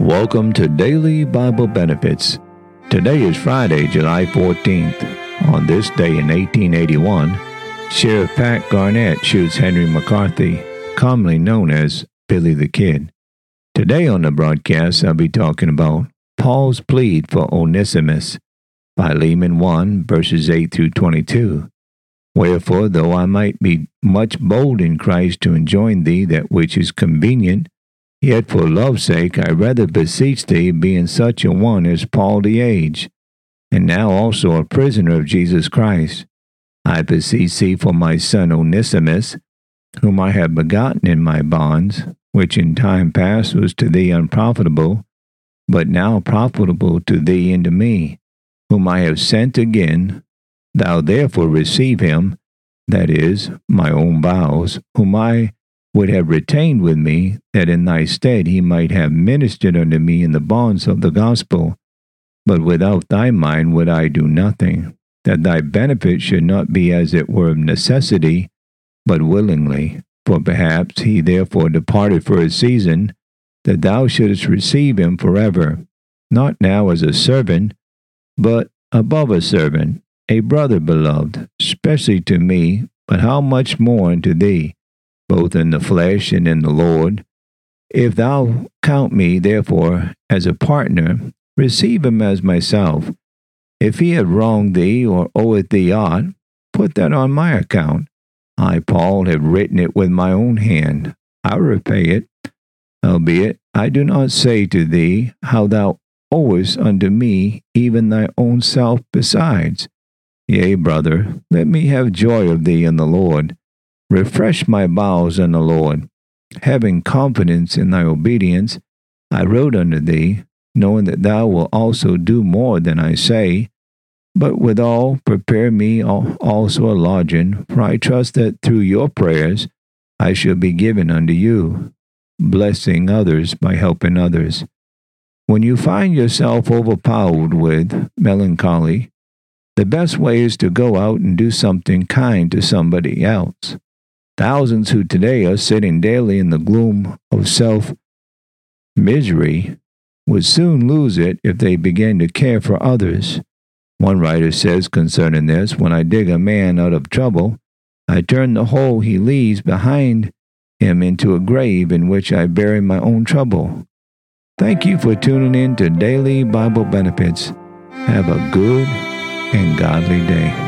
Welcome to Daily Bible Benefits. Today is Friday, July 14th. On this day in 1881, Sheriff Pat Garrett shoots Henry McCarthy, commonly known as Billy the Kid. Today on the broadcast, I'll be talking about Paul's plead for Onesimus, by Philemon 1, verses 8 through 22. Wherefore, though I might be much bold in Christ to enjoin thee that which is convenient, yet for love's sake I rather beseech thee, being such a one as Paul the age, and now also a prisoner of Jesus Christ. I beseech thee for my son Onesimus, whom I have begotten in my bonds, which in time past was to thee unprofitable, but now profitable to thee and to me, whom I have sent again Thou therefore receive him, that is, my own vows, whom I would have retained with me, that in thy stead he might have ministered unto me in the bonds of the gospel. But without thy mind would I do nothing, that thy benefit should not be as it were of necessity, but willingly. For perhaps he therefore departed for a season, that thou shouldest receive him forever, not now as a servant, but above a servant, a brother beloved, especially to me, but how much more unto thee, both in the flesh and in the Lord. If thou count me, therefore, as a partner, receive him as myself. If he have wronged thee or oweth thee aught, put that on my account. I, Paul, have written it with my own hand. I repay it. Albeit, I do not say to thee how thou owest unto me even thy own self besides. Yea, brother, let me have joy of thee in the Lord. Refresh my bowels in the Lord. Having confidence in thy obedience, I wrote unto thee, knowing that thou wilt also do more than I say. But withal, prepare me also a lodging, for I trust that through your prayers I shall be given unto you, blessing others by helping others. When you find yourself overpowered with melancholy, the best way is to go out and do something kind to somebody else. Thousands who today are sitting daily in the gloom of self misery would soon lose it if they began to care for others. One writer says concerning this When I dig a man out of trouble, I turn the hole he leaves behind him into a grave in which I bury my own trouble. Thank you for tuning in to Daily Bible Benefits. Have a good and godly day.